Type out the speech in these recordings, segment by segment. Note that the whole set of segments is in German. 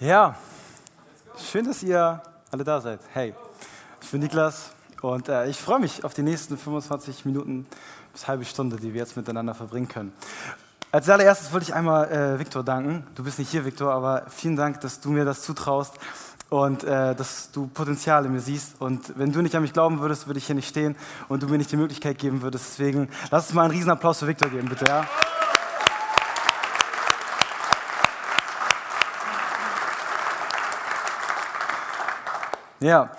Ja, schön, dass ihr alle da seid. Hey, ich bin Niklas und äh, ich freue mich auf die nächsten 25 Minuten bis halbe Stunde, die wir jetzt miteinander verbringen können. Als allererstes wollte ich einmal äh, Viktor danken. Du bist nicht hier, Viktor, aber vielen Dank, dass du mir das zutraust und äh, dass du Potenzial in mir siehst. Und wenn du nicht an mich glauben würdest, würde ich hier nicht stehen und du mir nicht die Möglichkeit geben würdest. Deswegen lass uns mal einen Riesenapplaus für Viktor geben, bitte. Ja? Ja,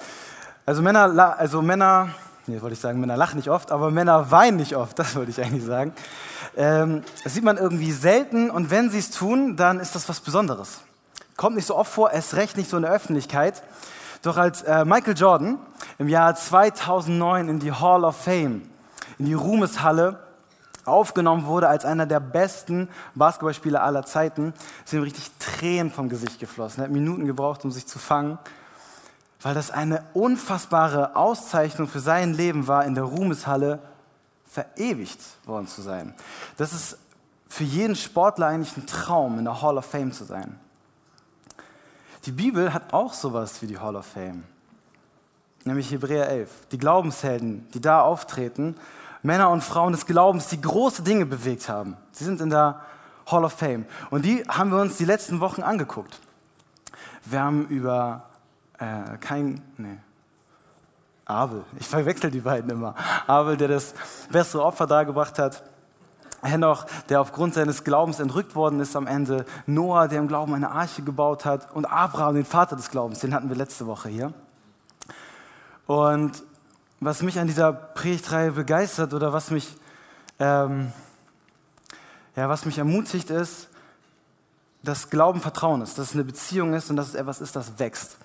also Männer, also Männer, nee, wollte ich sagen, Männer lachen nicht oft, aber Männer weinen nicht oft, das wollte ich eigentlich sagen. Ähm, das sieht man irgendwie selten und wenn sie es tun, dann ist das was Besonderes. Kommt nicht so oft vor, erst recht nicht so in der Öffentlichkeit. Doch als äh, Michael Jordan im Jahr 2009 in die Hall of Fame, in die Ruhmeshalle aufgenommen wurde als einer der besten Basketballspieler aller Zeiten, sind ihm richtig Tränen vom Gesicht geflossen. Er hat Minuten gebraucht, um sich zu fangen weil das eine unfassbare Auszeichnung für sein Leben war, in der Ruhmeshalle verewigt worden zu sein. Das ist für jeden Sportler eigentlich ein Traum, in der Hall of Fame zu sein. Die Bibel hat auch sowas wie die Hall of Fame, nämlich Hebräer 11. Die Glaubenshelden, die da auftreten, Männer und Frauen des Glaubens, die große Dinge bewegt haben. Sie sind in der Hall of Fame. Und die haben wir uns die letzten Wochen angeguckt. Wir haben über äh, kein, nee, Abel, ich verwechsel die beiden immer. Abel, der das bessere Opfer dargebracht hat. Henoch, der aufgrund seines Glaubens entrückt worden ist am Ende. Noah, der im Glauben eine Arche gebaut hat. Und Abraham, den Vater des Glaubens, den hatten wir letzte Woche hier. Und was mich an dieser Predigtreihe begeistert oder was mich, ähm, ja, was mich ermutigt ist, dass Glauben Vertrauen ist, dass es eine Beziehung ist und dass es etwas ist, das wächst.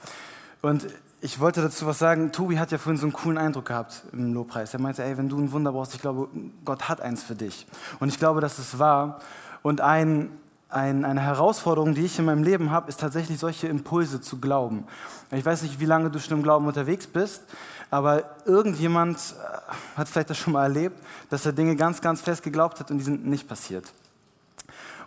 Und ich wollte dazu was sagen. Tobi hat ja vorhin so einen coolen Eindruck gehabt im Lobpreis. Er meinte, ey, wenn du ein Wunder brauchst, ich glaube, Gott hat eins für dich. Und ich glaube, dass es wahr. Und ein, ein, eine Herausforderung, die ich in meinem Leben habe, ist tatsächlich solche Impulse zu glauben. Ich weiß nicht, wie lange du schon im Glauben unterwegs bist, aber irgendjemand äh, hat vielleicht das schon mal erlebt, dass er Dinge ganz, ganz fest geglaubt hat und die sind nicht passiert.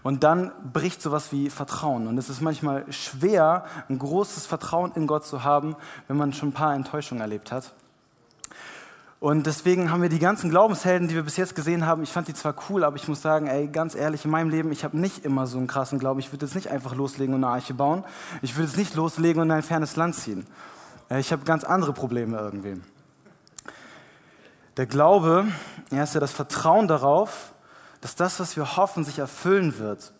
Und dann bricht sowas wie Vertrauen. Und es ist manchmal schwer, ein großes Vertrauen in Gott zu haben, wenn man schon ein paar Enttäuschungen erlebt hat. Und deswegen haben wir die ganzen Glaubenshelden, die wir bis jetzt gesehen haben, ich fand die zwar cool, aber ich muss sagen, ey, ganz ehrlich, in meinem Leben, ich habe nicht immer so einen krassen Glauben. Ich würde jetzt nicht einfach loslegen und eine Arche bauen. Ich würde jetzt nicht loslegen und in ein fernes Land ziehen. Äh, ich habe ganz andere Probleme irgendwie. Der Glaube, er ist ja das Vertrauen darauf, dass das, was wir hoffen, sich erfüllen wird.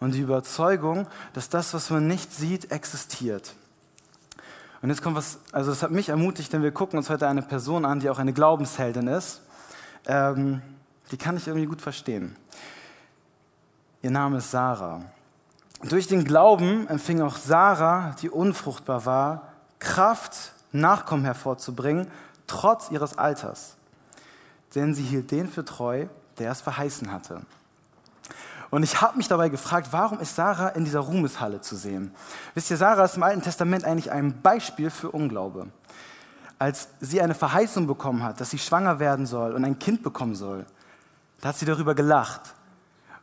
Und die Überzeugung, dass das, was man nicht sieht, existiert. Und jetzt kommt was, also das hat mich ermutigt, denn wir gucken uns heute eine Person an, die auch eine Glaubensheldin ist. Ähm, die kann ich irgendwie gut verstehen. Ihr Name ist Sarah. Durch den Glauben empfing auch Sarah, die unfruchtbar war, Kraft, Nachkommen hervorzubringen, trotz ihres Alters. Denn sie hielt den für treu, der es verheißen hatte. Und ich habe mich dabei gefragt, warum ist Sarah in dieser Ruhmeshalle zu sehen? Wisst ihr, Sarah ist im Alten Testament eigentlich ein Beispiel für Unglaube. Als sie eine Verheißung bekommen hat, dass sie schwanger werden soll und ein Kind bekommen soll, da hat sie darüber gelacht.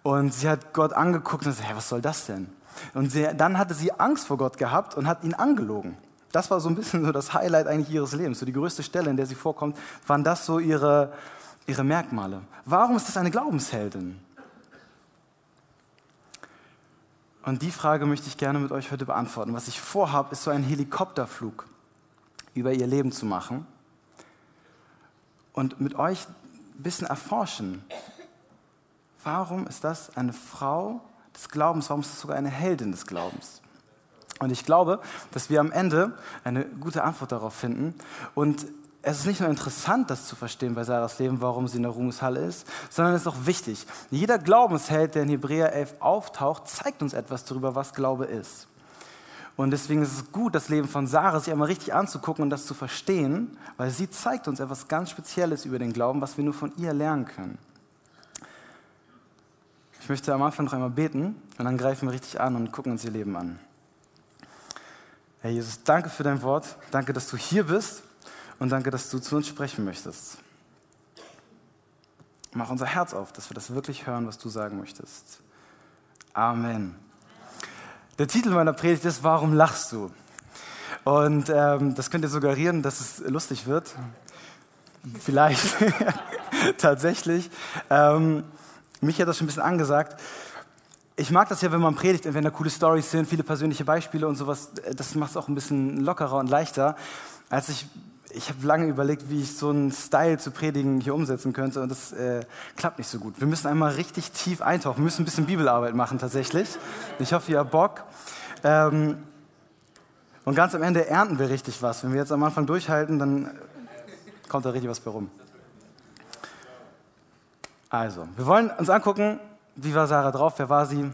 Und sie hat Gott angeguckt und gesagt, hey, was soll das denn? Und sie, dann hatte sie Angst vor Gott gehabt und hat ihn angelogen. Das war so ein bisschen so das Highlight eigentlich ihres Lebens. So die größte Stelle, in der sie vorkommt, waren das so ihre, ihre Merkmale. Warum ist das eine Glaubensheldin? Und die Frage möchte ich gerne mit euch heute beantworten. Was ich vorhabe, ist so einen Helikopterflug über ihr Leben zu machen und mit euch ein bisschen erforschen. Warum ist das eine Frau des Glaubens? Warum ist das sogar eine Heldin des Glaubens? Und ich glaube, dass wir am Ende eine gute Antwort darauf finden. Und es ist nicht nur interessant, das zu verstehen bei Sarahs Leben, warum sie in der Ruhmeshalle ist, sondern es ist auch wichtig. Jeder Glaubensheld, der in Hebräer 11 auftaucht, zeigt uns etwas darüber, was Glaube ist. Und deswegen ist es gut, das Leben von Sarah sich einmal richtig anzugucken und das zu verstehen, weil sie zeigt uns etwas ganz Spezielles über den Glauben, was wir nur von ihr lernen können. Ich möchte am Anfang noch einmal beten und dann greifen wir richtig an und gucken uns ihr Leben an. Herr Jesus, danke für dein Wort. Danke, dass du hier bist und danke, dass du zu uns sprechen möchtest. Mach unser Herz auf, dass wir das wirklich hören, was du sagen möchtest. Amen. Der Titel meiner Predigt ist Warum lachst du? Und ähm, das könnte suggerieren, dass es lustig wird. Vielleicht tatsächlich. Ähm, mich hat das schon ein bisschen angesagt. Ich mag das ja, wenn man predigt, wenn da coole Stories sind, viele persönliche Beispiele und sowas. Das macht es auch ein bisschen lockerer und leichter. Als ich ich habe lange überlegt, wie ich so einen Style zu predigen hier umsetzen könnte und das äh, klappt nicht so gut. Wir müssen einmal richtig tief eintauchen, wir müssen ein bisschen Bibelarbeit machen tatsächlich. Ich hoffe, ihr habt Bock. Ähm, und ganz am Ende ernten wir richtig was. Wenn wir jetzt am Anfang durchhalten, dann kommt da richtig was bei rum. Also, wir wollen uns angucken, wie war Sarah drauf, wer war sie?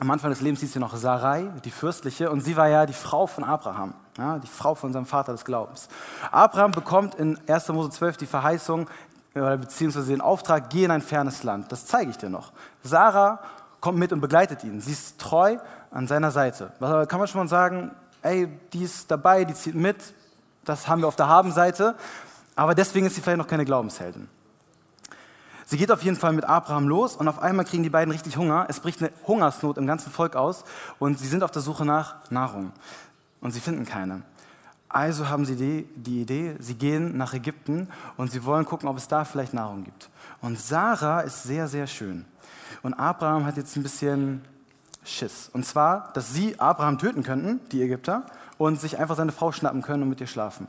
Am Anfang des Lebens hieß sie noch Sarai, die Fürstliche, und sie war ja die Frau von Abraham, ja, die Frau von seinem Vater des Glaubens. Abraham bekommt in 1. Mose 12 die Verheißung, beziehungsweise den Auftrag, geh in ein fernes Land. Das zeige ich dir noch. Sarah kommt mit und begleitet ihn. Sie ist treu an seiner Seite. Da kann man schon mal sagen, ey, die ist dabei, die zieht mit. Das haben wir auf der Habenseite. Aber deswegen ist sie vielleicht noch keine Glaubensheldin. Sie geht auf jeden Fall mit Abraham los und auf einmal kriegen die beiden richtig Hunger. Es bricht eine Hungersnot im ganzen Volk aus und sie sind auf der Suche nach Nahrung. Und sie finden keine. Also haben sie die, die Idee, sie gehen nach Ägypten und sie wollen gucken, ob es da vielleicht Nahrung gibt. Und Sarah ist sehr, sehr schön. Und Abraham hat jetzt ein bisschen Schiss. Und zwar, dass sie Abraham töten könnten, die Ägypter, und sich einfach seine Frau schnappen können und mit ihr schlafen.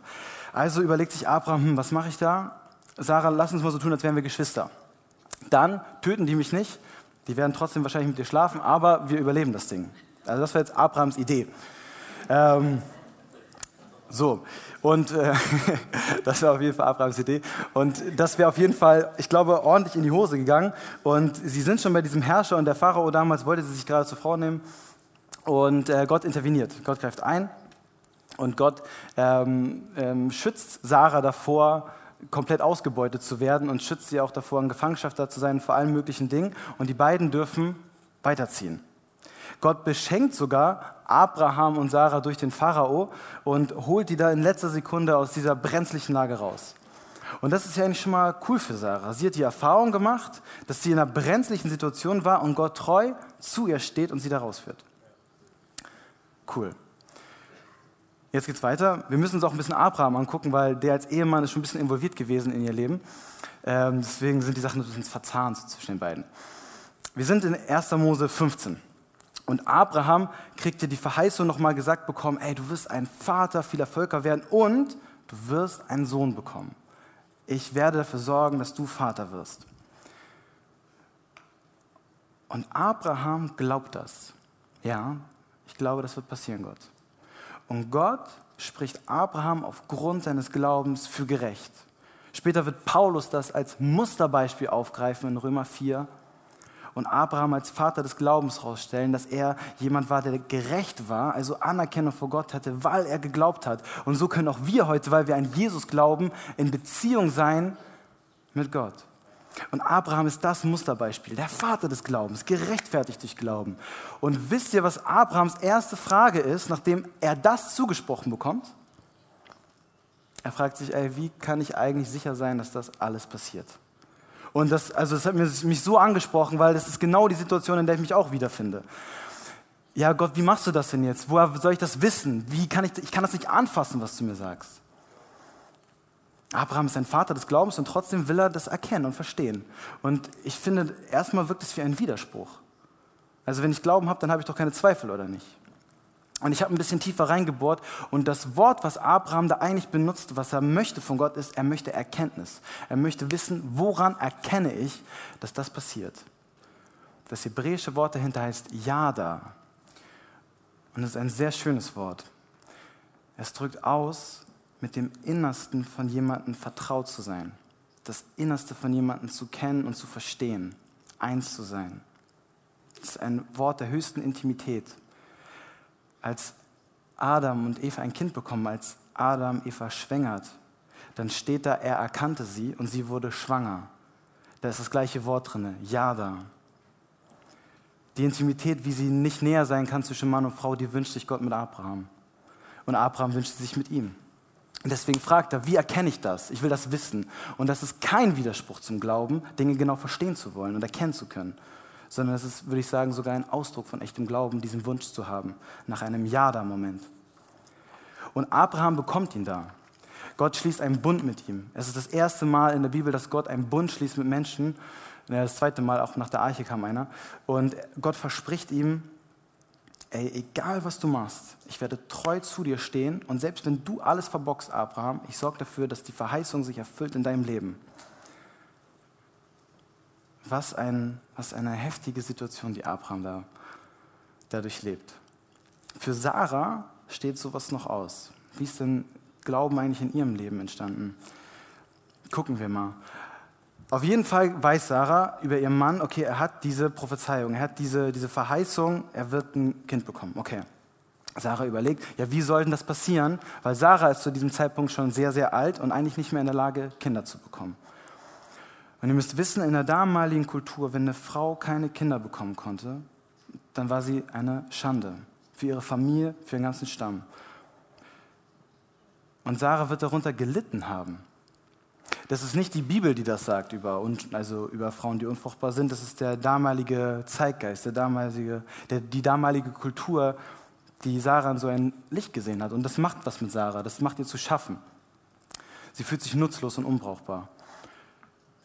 Also überlegt sich Abraham, hm, was mache ich da? Sarah, lass uns mal so tun, als wären wir Geschwister dann töten die mich nicht. Die werden trotzdem wahrscheinlich mit dir schlafen, aber wir überleben das Ding. Also das war jetzt Abrahams Idee. Ähm, so, und äh, das war auf jeden Fall Abrahams Idee. Und das wäre auf jeden Fall, ich glaube, ordentlich in die Hose gegangen. Und sie sind schon bei diesem Herrscher und der Pharao damals wollte sie sich gerade zur Frau nehmen. Und äh, Gott interveniert. Gott greift ein und Gott ähm, ähm, schützt Sarah davor, komplett ausgebeutet zu werden und schützt sie auch davor, in Gefangenschaft zu sein vor allen möglichen Dingen. Und die beiden dürfen weiterziehen. Gott beschenkt sogar Abraham und Sarah durch den Pharao und holt die da in letzter Sekunde aus dieser brenzlichen Lage raus. Und das ist ja eigentlich schon mal cool für Sarah. Sie hat die Erfahrung gemacht, dass sie in einer brenzlichen Situation war und Gott treu zu ihr steht und sie da rausführt. Cool. Jetzt geht's weiter. Wir müssen uns auch ein bisschen Abraham angucken, weil der als Ehemann ist schon ein bisschen involviert gewesen in ihr Leben. Ähm, deswegen sind die Sachen ein bisschen verzahnt zwischen den beiden. Wir sind in 1. Mose 15. Und Abraham kriegte die Verheißung nochmal gesagt bekommen, ey, du wirst ein Vater vieler Völker werden und du wirst einen Sohn bekommen. Ich werde dafür sorgen, dass du Vater wirst. Und Abraham glaubt das. Ja, ich glaube, das wird passieren, Gott. Und Gott spricht Abraham aufgrund seines Glaubens für gerecht. Später wird Paulus das als Musterbeispiel aufgreifen in Römer 4 und Abraham als Vater des Glaubens herausstellen, dass er jemand war, der gerecht war, also Anerkennung vor Gott hatte, weil er geglaubt hat. Und so können auch wir heute, weil wir an Jesus glauben, in Beziehung sein mit Gott. Und Abraham ist das Musterbeispiel, der Vater des Glaubens, gerechtfertigt durch Glauben. Und wisst ihr, was Abrahams erste Frage ist, nachdem er das zugesprochen bekommt? Er fragt sich, ey, wie kann ich eigentlich sicher sein, dass das alles passiert? Und das, also das hat mich so angesprochen, weil das ist genau die Situation, in der ich mich auch wiederfinde. Ja, Gott, wie machst du das denn jetzt? Woher soll ich das wissen? Wie kann ich, ich kann das nicht anfassen, was du mir sagst. Abraham ist ein Vater des Glaubens und trotzdem will er das erkennen und verstehen. Und ich finde, erstmal wirkt es wie ein Widerspruch. Also wenn ich Glauben habe, dann habe ich doch keine Zweifel, oder nicht? Und ich habe ein bisschen tiefer reingebohrt und das Wort, was Abraham da eigentlich benutzt, was er möchte von Gott, ist, er möchte Erkenntnis. Er möchte wissen, woran erkenne ich, dass das passiert. Das hebräische Wort dahinter heißt Yada. Und es ist ein sehr schönes Wort. Es drückt aus, mit dem Innersten von jemandem vertraut zu sein, das Innerste von jemandem zu kennen und zu verstehen, eins zu sein. Das ist ein Wort der höchsten Intimität. Als Adam und Eva ein Kind bekommen, als Adam Eva schwängert, dann steht da, er erkannte sie und sie wurde schwanger. Da ist das gleiche Wort drin, Yada. Die Intimität, wie sie nicht näher sein kann zwischen Mann und Frau, die wünscht sich Gott mit Abraham. Und Abraham wünscht sich mit ihm. Und deswegen fragt er, wie erkenne ich das? Ich will das wissen. Und das ist kein Widerspruch zum Glauben, Dinge genau verstehen zu wollen und erkennen zu können, sondern es ist, würde ich sagen, sogar ein Ausdruck von echtem Glauben, diesen Wunsch zu haben, nach einem Ja da Moment. Und Abraham bekommt ihn da. Gott schließt einen Bund mit ihm. Es ist das erste Mal in der Bibel, dass Gott einen Bund schließt mit Menschen. Das zweite Mal, auch nach der Arche kam einer. Und Gott verspricht ihm, ey, egal was du machst, ich werde treu zu dir stehen. Und selbst wenn du alles verbockst, Abraham, ich sorge dafür, dass die Verheißung sich erfüllt in deinem Leben. Was, ein, was eine heftige Situation, die Abraham da, dadurch lebt. Für Sarah steht sowas noch aus. Wie ist denn Glauben eigentlich in ihrem Leben entstanden? Gucken wir mal. Auf jeden Fall weiß Sarah über ihren Mann, okay, er hat diese Prophezeiung, er hat diese, diese Verheißung, er wird ein Kind bekommen. Okay. Sarah überlegt, ja, wie soll denn das passieren? Weil Sarah ist zu diesem Zeitpunkt schon sehr, sehr alt und eigentlich nicht mehr in der Lage, Kinder zu bekommen. Und ihr müsst wissen, in der damaligen Kultur, wenn eine Frau keine Kinder bekommen konnte, dann war sie eine Schande für ihre Familie, für den ganzen Stamm. Und Sarah wird darunter gelitten haben. Das ist nicht die Bibel, die das sagt über, also über Frauen, die unfruchtbar sind. Das ist der damalige Zeitgeist, der damalige, der, die damalige Kultur, die Sarah in so ein Licht gesehen hat. Und das macht was mit Sarah. Das macht ihr zu schaffen. Sie fühlt sich nutzlos und unbrauchbar.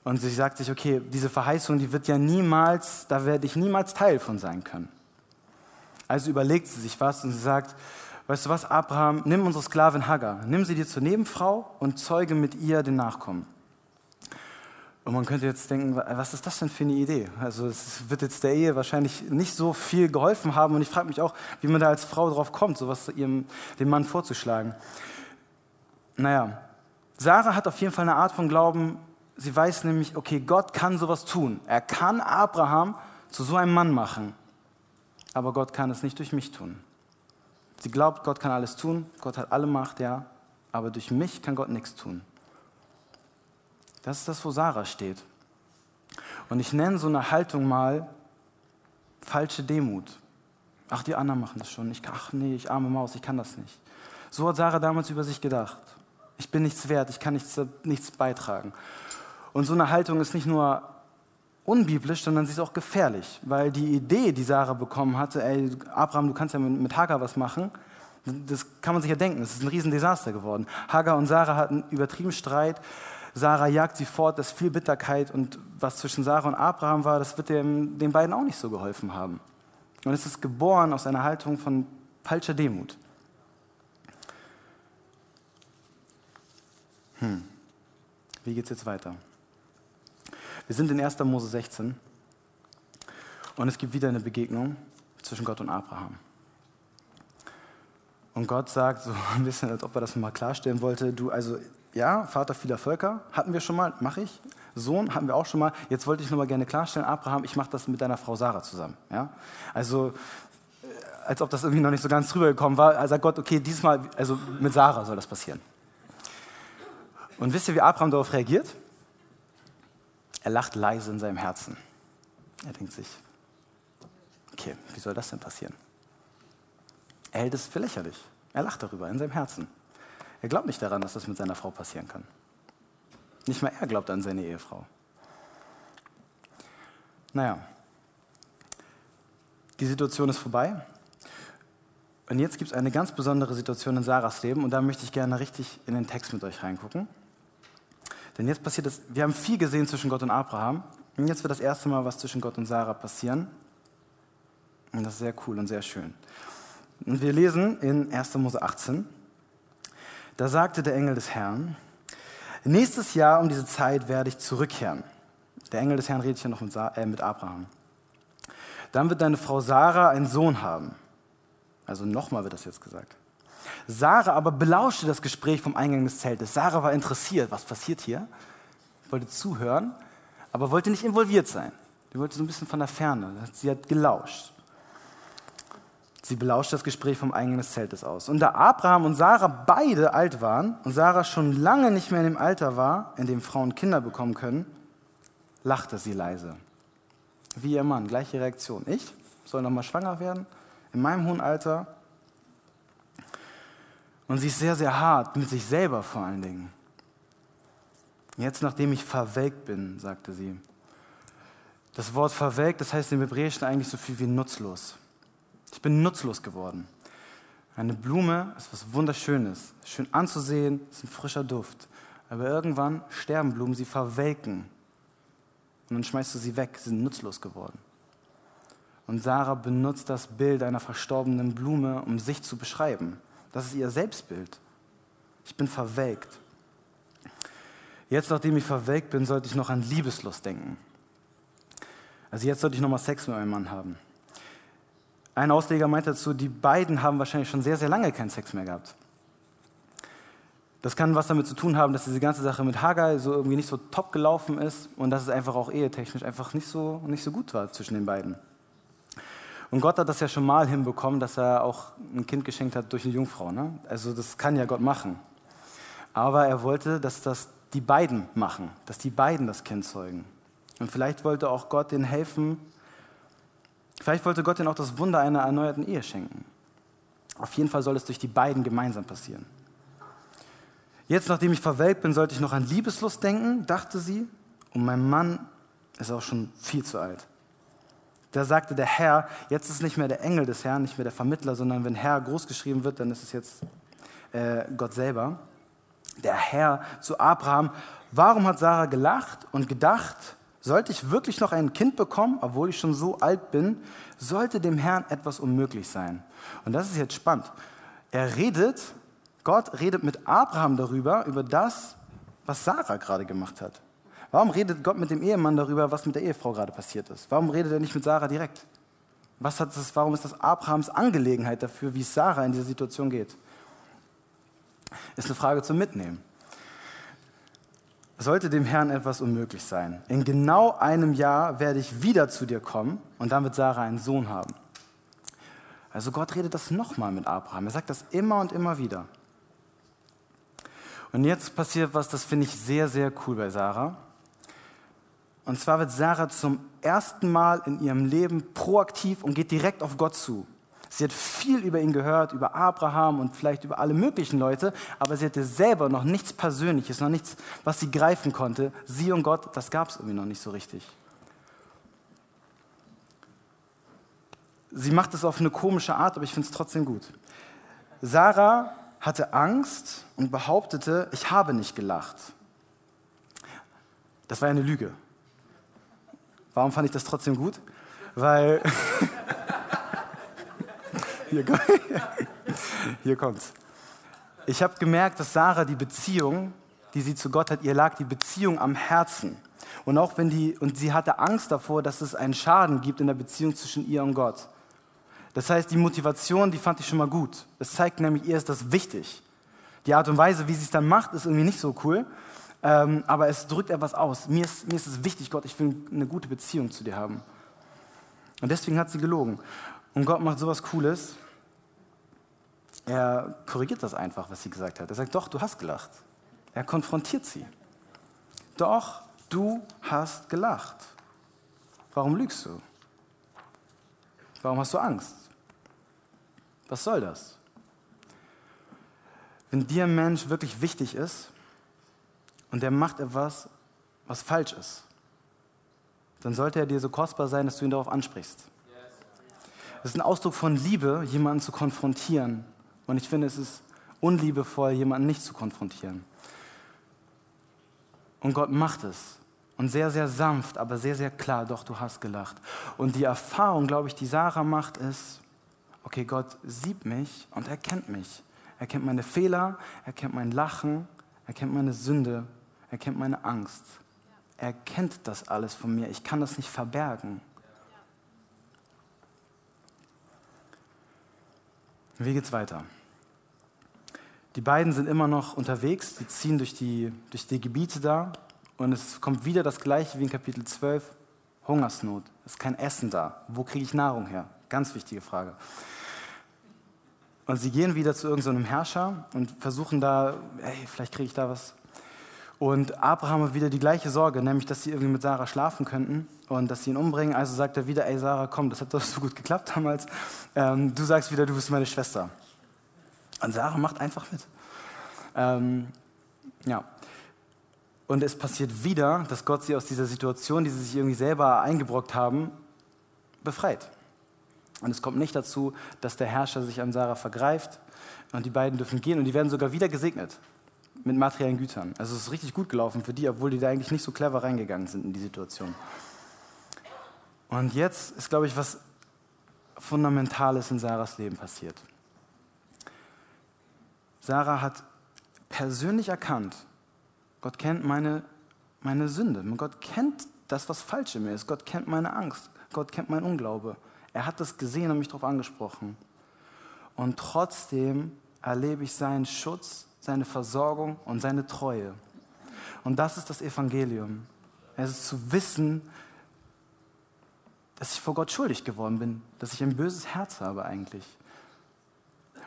Und sie sagt sich, okay, diese Verheißung, die wird ja niemals, da werde ich niemals Teil von sein können. Also überlegt sie sich was und sie sagt, weißt du was, Abraham, nimm unsere Sklavin Hagar, nimm sie dir zur Nebenfrau und zeuge mit ihr den Nachkommen. Und man könnte jetzt denken, was ist das denn für eine Idee? Also es wird jetzt der Ehe wahrscheinlich nicht so viel geholfen haben und ich frage mich auch, wie man da als Frau drauf kommt, sowas ihrem, dem Mann vorzuschlagen. Naja, Sarah hat auf jeden Fall eine Art von Glauben, sie weiß nämlich, okay, Gott kann sowas tun. Er kann Abraham zu so einem Mann machen aber Gott kann es nicht durch mich tun. Sie glaubt, Gott kann alles tun, Gott hat alle Macht, ja, aber durch mich kann Gott nichts tun. Das ist das, wo Sarah steht. Und ich nenne so eine Haltung mal falsche Demut. Ach, die anderen machen das schon. Ich, ach nee, ich arme Maus, ich kann das nicht. So hat Sarah damals über sich gedacht. Ich bin nichts wert, ich kann nichts, nichts beitragen. Und so eine Haltung ist nicht nur unbiblisch, sondern sie ist auch gefährlich, weil die Idee, die Sarah bekommen hatte, ey, Abraham, du kannst ja mit Hagar was machen, das kann man sich ja denken, das ist ein Riesendesaster geworden. Hagar und Sarah hatten übertrieben Streit, Sarah jagt sie fort, das ist viel Bitterkeit und was zwischen Sarah und Abraham war, das wird dem, den beiden auch nicht so geholfen haben. Und es ist geboren aus einer Haltung von falscher Demut. Hm. Wie geht es jetzt weiter? Wir sind in 1. Mose 16 und es gibt wieder eine Begegnung zwischen Gott und Abraham. Und Gott sagt so ein bisschen, als ob er das mal klarstellen wollte, du, also ja, Vater vieler Völker, hatten wir schon mal, mache ich. Sohn hatten wir auch schon mal. Jetzt wollte ich noch mal gerne klarstellen, Abraham, ich mache das mit deiner Frau Sarah zusammen. Ja? Also, äh, als ob das irgendwie noch nicht so ganz rübergekommen war, also sagt Gott, okay, diesmal, also mit Sarah soll das passieren. Und wisst ihr, wie Abraham darauf reagiert? Er lacht leise in seinem Herzen. Er denkt sich, okay, wie soll das denn passieren? Er hält es für lächerlich. Er lacht darüber in seinem Herzen. Er glaubt nicht daran, dass das mit seiner Frau passieren kann. Nicht mal er glaubt an seine Ehefrau. Naja, die Situation ist vorbei. Und jetzt gibt es eine ganz besondere Situation in Sarahs Leben und da möchte ich gerne richtig in den Text mit euch reingucken. Denn jetzt passiert es, wir haben viel gesehen zwischen Gott und Abraham. Und jetzt wird das erste Mal was zwischen Gott und Sarah passieren. Und das ist sehr cool und sehr schön. Und wir lesen in 1. Mose 18, da sagte der Engel des Herrn, nächstes Jahr um diese Zeit werde ich zurückkehren. Der Engel des Herrn redet hier noch mit, äh, mit Abraham. Dann wird deine Frau Sarah einen Sohn haben. Also nochmal wird das jetzt gesagt. Sarah aber belauschte das Gespräch vom Eingang des Zeltes. Sarah war interessiert, was passiert hier? Wollte zuhören, aber wollte nicht involviert sein. Sie wollte so ein bisschen von der Ferne. Sie hat gelauscht. Sie belauscht das Gespräch vom Eingang des Zeltes aus. Und da Abraham und Sarah beide alt waren und Sarah schon lange nicht mehr in dem Alter war, in dem Frauen Kinder bekommen können, lachte sie leise. Wie ihr Mann, gleiche Reaktion. Ich soll noch mal schwanger werden, in meinem hohen Alter. Und sie ist sehr, sehr hart mit sich selber vor allen Dingen. Jetzt, nachdem ich verwelkt bin, sagte sie, Das Wort verwelkt, das heißt im Hebräischen eigentlich so viel wie nutzlos. Ich bin nutzlos geworden. Eine Blume ist was Wunderschönes, schön anzusehen, ist ein frischer Duft. Aber irgendwann sterben Blumen, sie verwelken. Und dann schmeißt du sie weg, sie sind nutzlos geworden. Und Sarah benutzt das Bild einer verstorbenen Blume, um sich zu beschreiben. Das ist ihr Selbstbild. Ich bin verwelkt. Jetzt, nachdem ich verwelkt bin, sollte ich noch an Liebeslust denken. Also jetzt sollte ich nochmal Sex mit meinem Mann haben. Ein Ausleger meint dazu, die beiden haben wahrscheinlich schon sehr, sehr lange keinen Sex mehr gehabt. Das kann was damit zu tun haben, dass diese ganze Sache mit Hagar so irgendwie nicht so top gelaufen ist und dass es einfach auch ehetechnisch einfach nicht so, nicht so gut war zwischen den beiden. Und Gott hat das ja schon mal hinbekommen, dass er auch ein Kind geschenkt hat durch eine Jungfrau. Ne? Also das kann ja Gott machen. Aber er wollte, dass das die beiden machen, dass die beiden das Kind zeugen. Und vielleicht wollte auch Gott ihnen helfen, vielleicht wollte Gott ihnen auch das Wunder einer erneuerten Ehe schenken. Auf jeden Fall soll es durch die beiden gemeinsam passieren. Jetzt, nachdem ich verwelkt bin, sollte ich noch an Liebeslust denken, dachte sie. Und mein Mann ist auch schon viel zu alt. Da sagte der Herr, jetzt ist nicht mehr der Engel des Herrn, nicht mehr der Vermittler, sondern wenn Herr groß geschrieben wird, dann ist es jetzt äh, Gott selber. Der Herr zu Abraham, warum hat Sarah gelacht und gedacht, sollte ich wirklich noch ein Kind bekommen, obwohl ich schon so alt bin, sollte dem Herrn etwas unmöglich sein. Und das ist jetzt spannend. Er redet, Gott redet mit Abraham darüber, über das, was Sarah gerade gemacht hat. Warum redet Gott mit dem Ehemann darüber, was mit der Ehefrau gerade passiert ist? Warum redet er nicht mit Sarah direkt? Was hat das, warum ist das Abrahams Angelegenheit dafür, wie es Sarah in dieser Situation geht? Ist eine Frage zum Mitnehmen sollte dem Herrn etwas unmöglich sein. In genau einem Jahr werde ich wieder zu dir kommen und dann wird Sarah einen Sohn haben. Also Gott redet das nochmal mit Abraham. Er sagt das immer und immer wieder. Und jetzt passiert was, das finde ich sehr, sehr cool bei Sarah. Und zwar wird Sarah zum ersten Mal in ihrem Leben proaktiv und geht direkt auf Gott zu. Sie hat viel über ihn gehört, über Abraham und vielleicht über alle möglichen Leute, aber sie hatte selber noch nichts Persönliches, noch nichts, was sie greifen konnte. Sie und Gott, das gab es irgendwie noch nicht so richtig. Sie macht es auf eine komische Art, aber ich finde es trotzdem gut. Sarah hatte Angst und behauptete, ich habe nicht gelacht. Das war eine Lüge. Warum fand ich das trotzdem gut? Weil Hier, hier kommt's. Ich habe gemerkt, dass Sarah die Beziehung, die sie zu Gott hat, ihr lag die Beziehung am Herzen. Und auch wenn die, und sie hatte Angst davor, dass es einen Schaden gibt in der Beziehung zwischen ihr und Gott. Das heißt, die Motivation, die fand ich schon mal gut. Es zeigt nämlich, ihr ist das wichtig. Die Art und Weise, wie sie es dann macht, ist irgendwie nicht so cool. Ähm, aber es drückt etwas aus. Mir ist, mir ist es wichtig, Gott, ich will eine gute Beziehung zu dir haben. Und deswegen hat sie gelogen. Und Gott macht sowas Cooles. Er korrigiert das einfach, was sie gesagt hat. Er sagt, doch, du hast gelacht. Er konfrontiert sie. Doch, du hast gelacht. Warum lügst du? Warum hast du Angst? Was soll das? Wenn dir ein Mensch wirklich wichtig ist und der macht etwas, was falsch ist, dann sollte er dir so kostbar sein, dass du ihn darauf ansprichst. Es ist ein Ausdruck von Liebe, jemanden zu konfrontieren. Und ich finde, es ist unliebevoll, jemanden nicht zu konfrontieren. Und Gott macht es. Und sehr, sehr sanft, aber sehr, sehr klar, doch, du hast gelacht. Und die Erfahrung, glaube ich, die Sarah macht, ist, okay, Gott sieht mich und er kennt mich. Er kennt meine Fehler, er kennt mein Lachen, er kennt meine Sünde, er kennt meine Angst. Er kennt das alles von mir. Ich kann das nicht verbergen. Wie geht's weiter? Die beiden sind immer noch unterwegs, sie ziehen durch die, durch die Gebiete da und es kommt wieder das gleiche wie in Kapitel 12, Hungersnot. Es ist kein Essen da. Wo kriege ich Nahrung her? Ganz wichtige Frage. Und sie gehen wieder zu irgendeinem so Herrscher und versuchen da, hey, vielleicht kriege ich da was und Abraham hat wieder die gleiche Sorge, nämlich, dass sie irgendwie mit Sarah schlafen könnten und dass sie ihn umbringen. Also sagt er wieder, ey Sarah, komm, das hat doch so gut geklappt damals. Ähm, du sagst wieder, du bist meine Schwester. Und Sarah macht einfach mit. Ähm, ja. Und es passiert wieder, dass Gott sie aus dieser Situation, die sie sich irgendwie selber eingebrockt haben, befreit. Und es kommt nicht dazu, dass der Herrscher sich an Sarah vergreift und die beiden dürfen gehen und die werden sogar wieder gesegnet mit materiellen Gütern. Also es ist richtig gut gelaufen für die, obwohl die da eigentlich nicht so clever reingegangen sind in die Situation. Und jetzt ist, glaube ich, was Fundamentales in Sarahs Leben passiert. Sarah hat persönlich erkannt, Gott kennt meine, meine Sünde. Gott kennt das, was falsch in mir ist. Gott kennt meine Angst. Gott kennt mein Unglaube. Er hat das gesehen und mich darauf angesprochen. Und trotzdem erlebe ich seinen Schutz, seine Versorgung und seine Treue. Und das ist das Evangelium. Es ist zu wissen, dass ich vor Gott schuldig geworden bin, dass ich ein böses Herz habe eigentlich.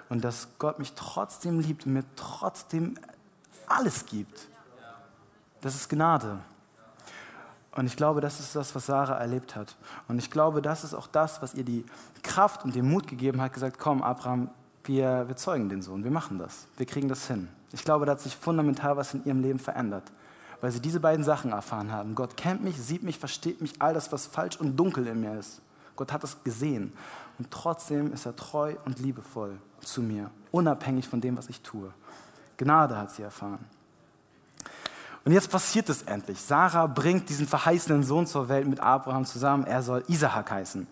Und dass Gott mich trotzdem liebt und mir trotzdem alles gibt. Das ist Gnade. Und ich glaube, das ist das, was Sarah erlebt hat. Und ich glaube, das ist auch das, was ihr die Kraft und den Mut gegeben hat, gesagt, komm, Abraham, wir, wir zeugen den Sohn, wir machen das, wir kriegen das hin. Ich glaube, da hat sich fundamental was in ihrem Leben verändert weil sie diese beiden Sachen erfahren haben. Gott kennt mich, sieht mich, versteht mich, all das, was falsch und dunkel in mir ist. Gott hat es gesehen. Und trotzdem ist er treu und liebevoll zu mir, unabhängig von dem, was ich tue. Gnade hat sie erfahren. Und jetzt passiert es endlich. Sarah bringt diesen verheißenen Sohn zur Welt mit Abraham zusammen. Er soll Isahak heißen.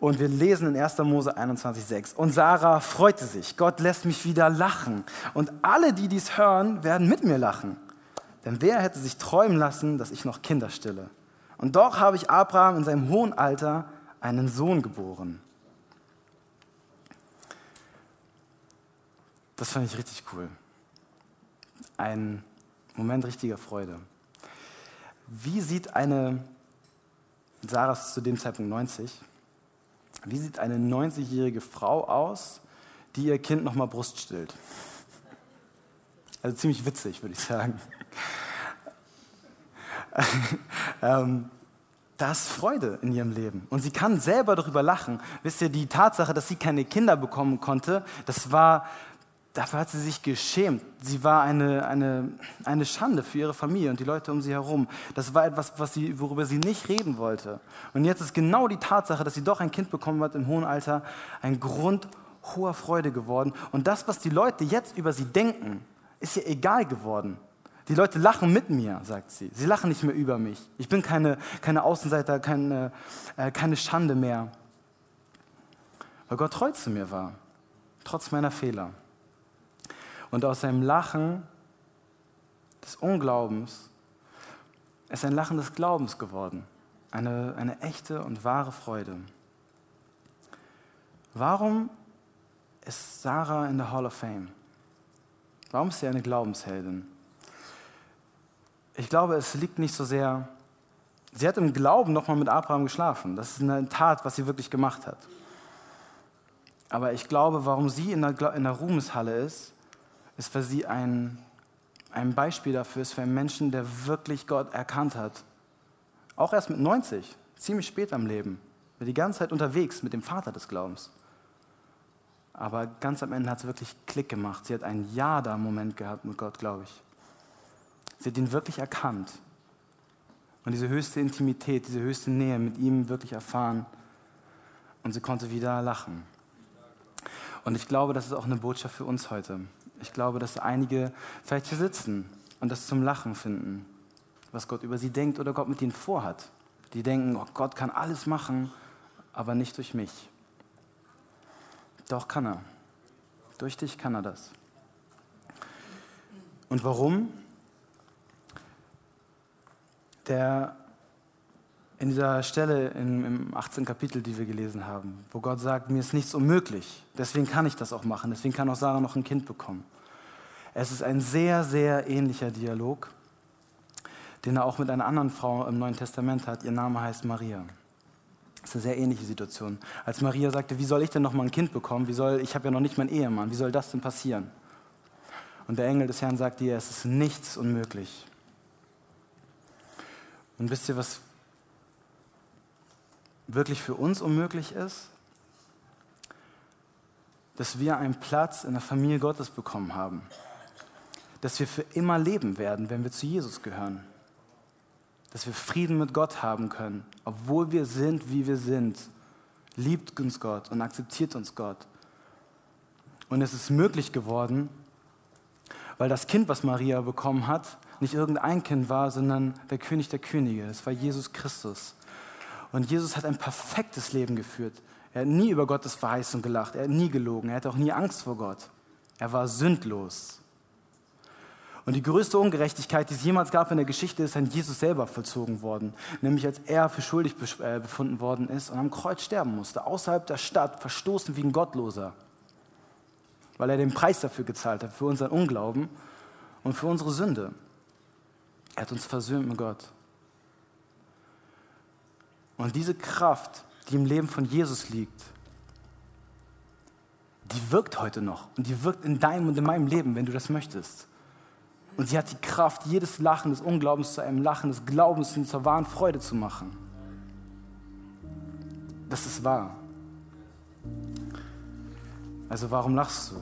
Und wir lesen in 1. Mose 21,6. Und Sarah freute sich. Gott lässt mich wieder lachen. Und alle, die dies hören, werden mit mir lachen. Denn wer hätte sich träumen lassen, dass ich noch Kinder stille? Und doch habe ich Abraham in seinem hohen Alter einen Sohn geboren. Das fand ich richtig cool. Ein Moment richtiger Freude. Wie sieht eine, Sarah ist zu dem Zeitpunkt 90, wie sieht eine 90-jährige Frau aus, die ihr Kind nochmal Brust stillt? Also ziemlich witzig, würde ich sagen. ähm, da ist Freude in ihrem Leben. Und sie kann selber darüber lachen. Wisst ihr, die Tatsache, dass sie keine Kinder bekommen konnte, das war, dafür hat sie sich geschämt. Sie war eine, eine, eine Schande für ihre Familie und die Leute um sie herum. Das war etwas, was sie, worüber sie nicht reden wollte. Und jetzt ist genau die Tatsache, dass sie doch ein Kind bekommen hat im hohen Alter, ein Grund hoher Freude geworden. Und das, was die Leute jetzt über sie denken, ist ihr egal geworden. Die Leute lachen mit mir, sagt sie. Sie lachen nicht mehr über mich. Ich bin keine, keine Außenseiter, keine, äh, keine Schande mehr. Weil Gott treu zu mir war, trotz meiner Fehler. Und aus seinem Lachen des Unglaubens ist ein Lachen des Glaubens geworden. Eine, eine echte und wahre Freude. Warum ist Sarah in der Hall of Fame? Warum ist sie eine Glaubensheldin? Ich glaube, es liegt nicht so sehr. Sie hat im Glauben nochmal mit Abraham geschlafen. Das ist eine Tat, was sie wirklich gemacht hat. Aber ich glaube, warum sie in der, in der Ruhmeshalle ist, ist, weil sie ein, ein Beispiel dafür ist für einen Menschen, der wirklich Gott erkannt hat. Auch erst mit 90, ziemlich spät am Leben. War die ganze Zeit unterwegs mit dem Vater des Glaubens. Aber ganz am Ende hat es wirklich Klick gemacht. Sie hat einen Ja da Moment gehabt mit Gott, glaube ich. Sie hat ihn wirklich erkannt. Und diese höchste Intimität, diese höchste Nähe mit ihm wirklich erfahren. Und sie konnte wieder lachen. Und ich glaube, das ist auch eine Botschaft für uns heute. Ich glaube, dass einige vielleicht hier sitzen und das zum Lachen finden, was Gott über sie denkt oder Gott mit ihnen vorhat. Die denken, oh, Gott kann alles machen, aber nicht durch mich. Doch kann er. Durch dich kann er das. Und warum? Der in dieser Stelle im, im 18. Kapitel, die wir gelesen haben, wo Gott sagt, mir ist nichts unmöglich, deswegen kann ich das auch machen, deswegen kann auch Sarah noch ein Kind bekommen. Es ist ein sehr, sehr ähnlicher Dialog, den er auch mit einer anderen Frau im Neuen Testament hat. Ihr Name heißt Maria. Das ist eine sehr ähnliche Situation. Als Maria sagte, wie soll ich denn noch mal ein Kind bekommen? Wie soll, ich habe ja noch nicht meinen Ehemann. Wie soll das denn passieren? Und der Engel des Herrn sagt ihr, es ist nichts unmöglich. Und wisst ihr, was wirklich für uns unmöglich ist? Dass wir einen Platz in der Familie Gottes bekommen haben. dass wir für immer leben werden, wenn wir zu Jesus gehören. Dass wir Frieden mit Gott haben können, obwohl wir sind, wie wir sind. Liebt uns Gott und akzeptiert uns Gott. Und es ist möglich geworden, weil das Kind, was Maria bekommen hat, nicht irgendein Kind war, sondern der König der Könige. Das war Jesus Christus. Und Jesus hat ein perfektes Leben geführt. Er hat nie über Gottes Verheißung gelacht. Er hat nie gelogen. Er hatte auch nie Angst vor Gott. Er war sündlos. Und die größte Ungerechtigkeit, die es jemals gab in der Geschichte, ist an Jesus selber vollzogen worden. Nämlich als er für schuldig äh, befunden worden ist und am Kreuz sterben musste, außerhalb der Stadt, verstoßen wie ein Gottloser. Weil er den Preis dafür gezahlt hat, für unseren Unglauben und für unsere Sünde. Er hat uns versöhnt mit Gott. Und diese Kraft, die im Leben von Jesus liegt, die wirkt heute noch und die wirkt in deinem und in meinem Leben, wenn du das möchtest. Und sie hat die Kraft, jedes Lachen des Unglaubens zu einem Lachen des Glaubens und zur wahren Freude zu machen. Das ist wahr. Also warum lachst du?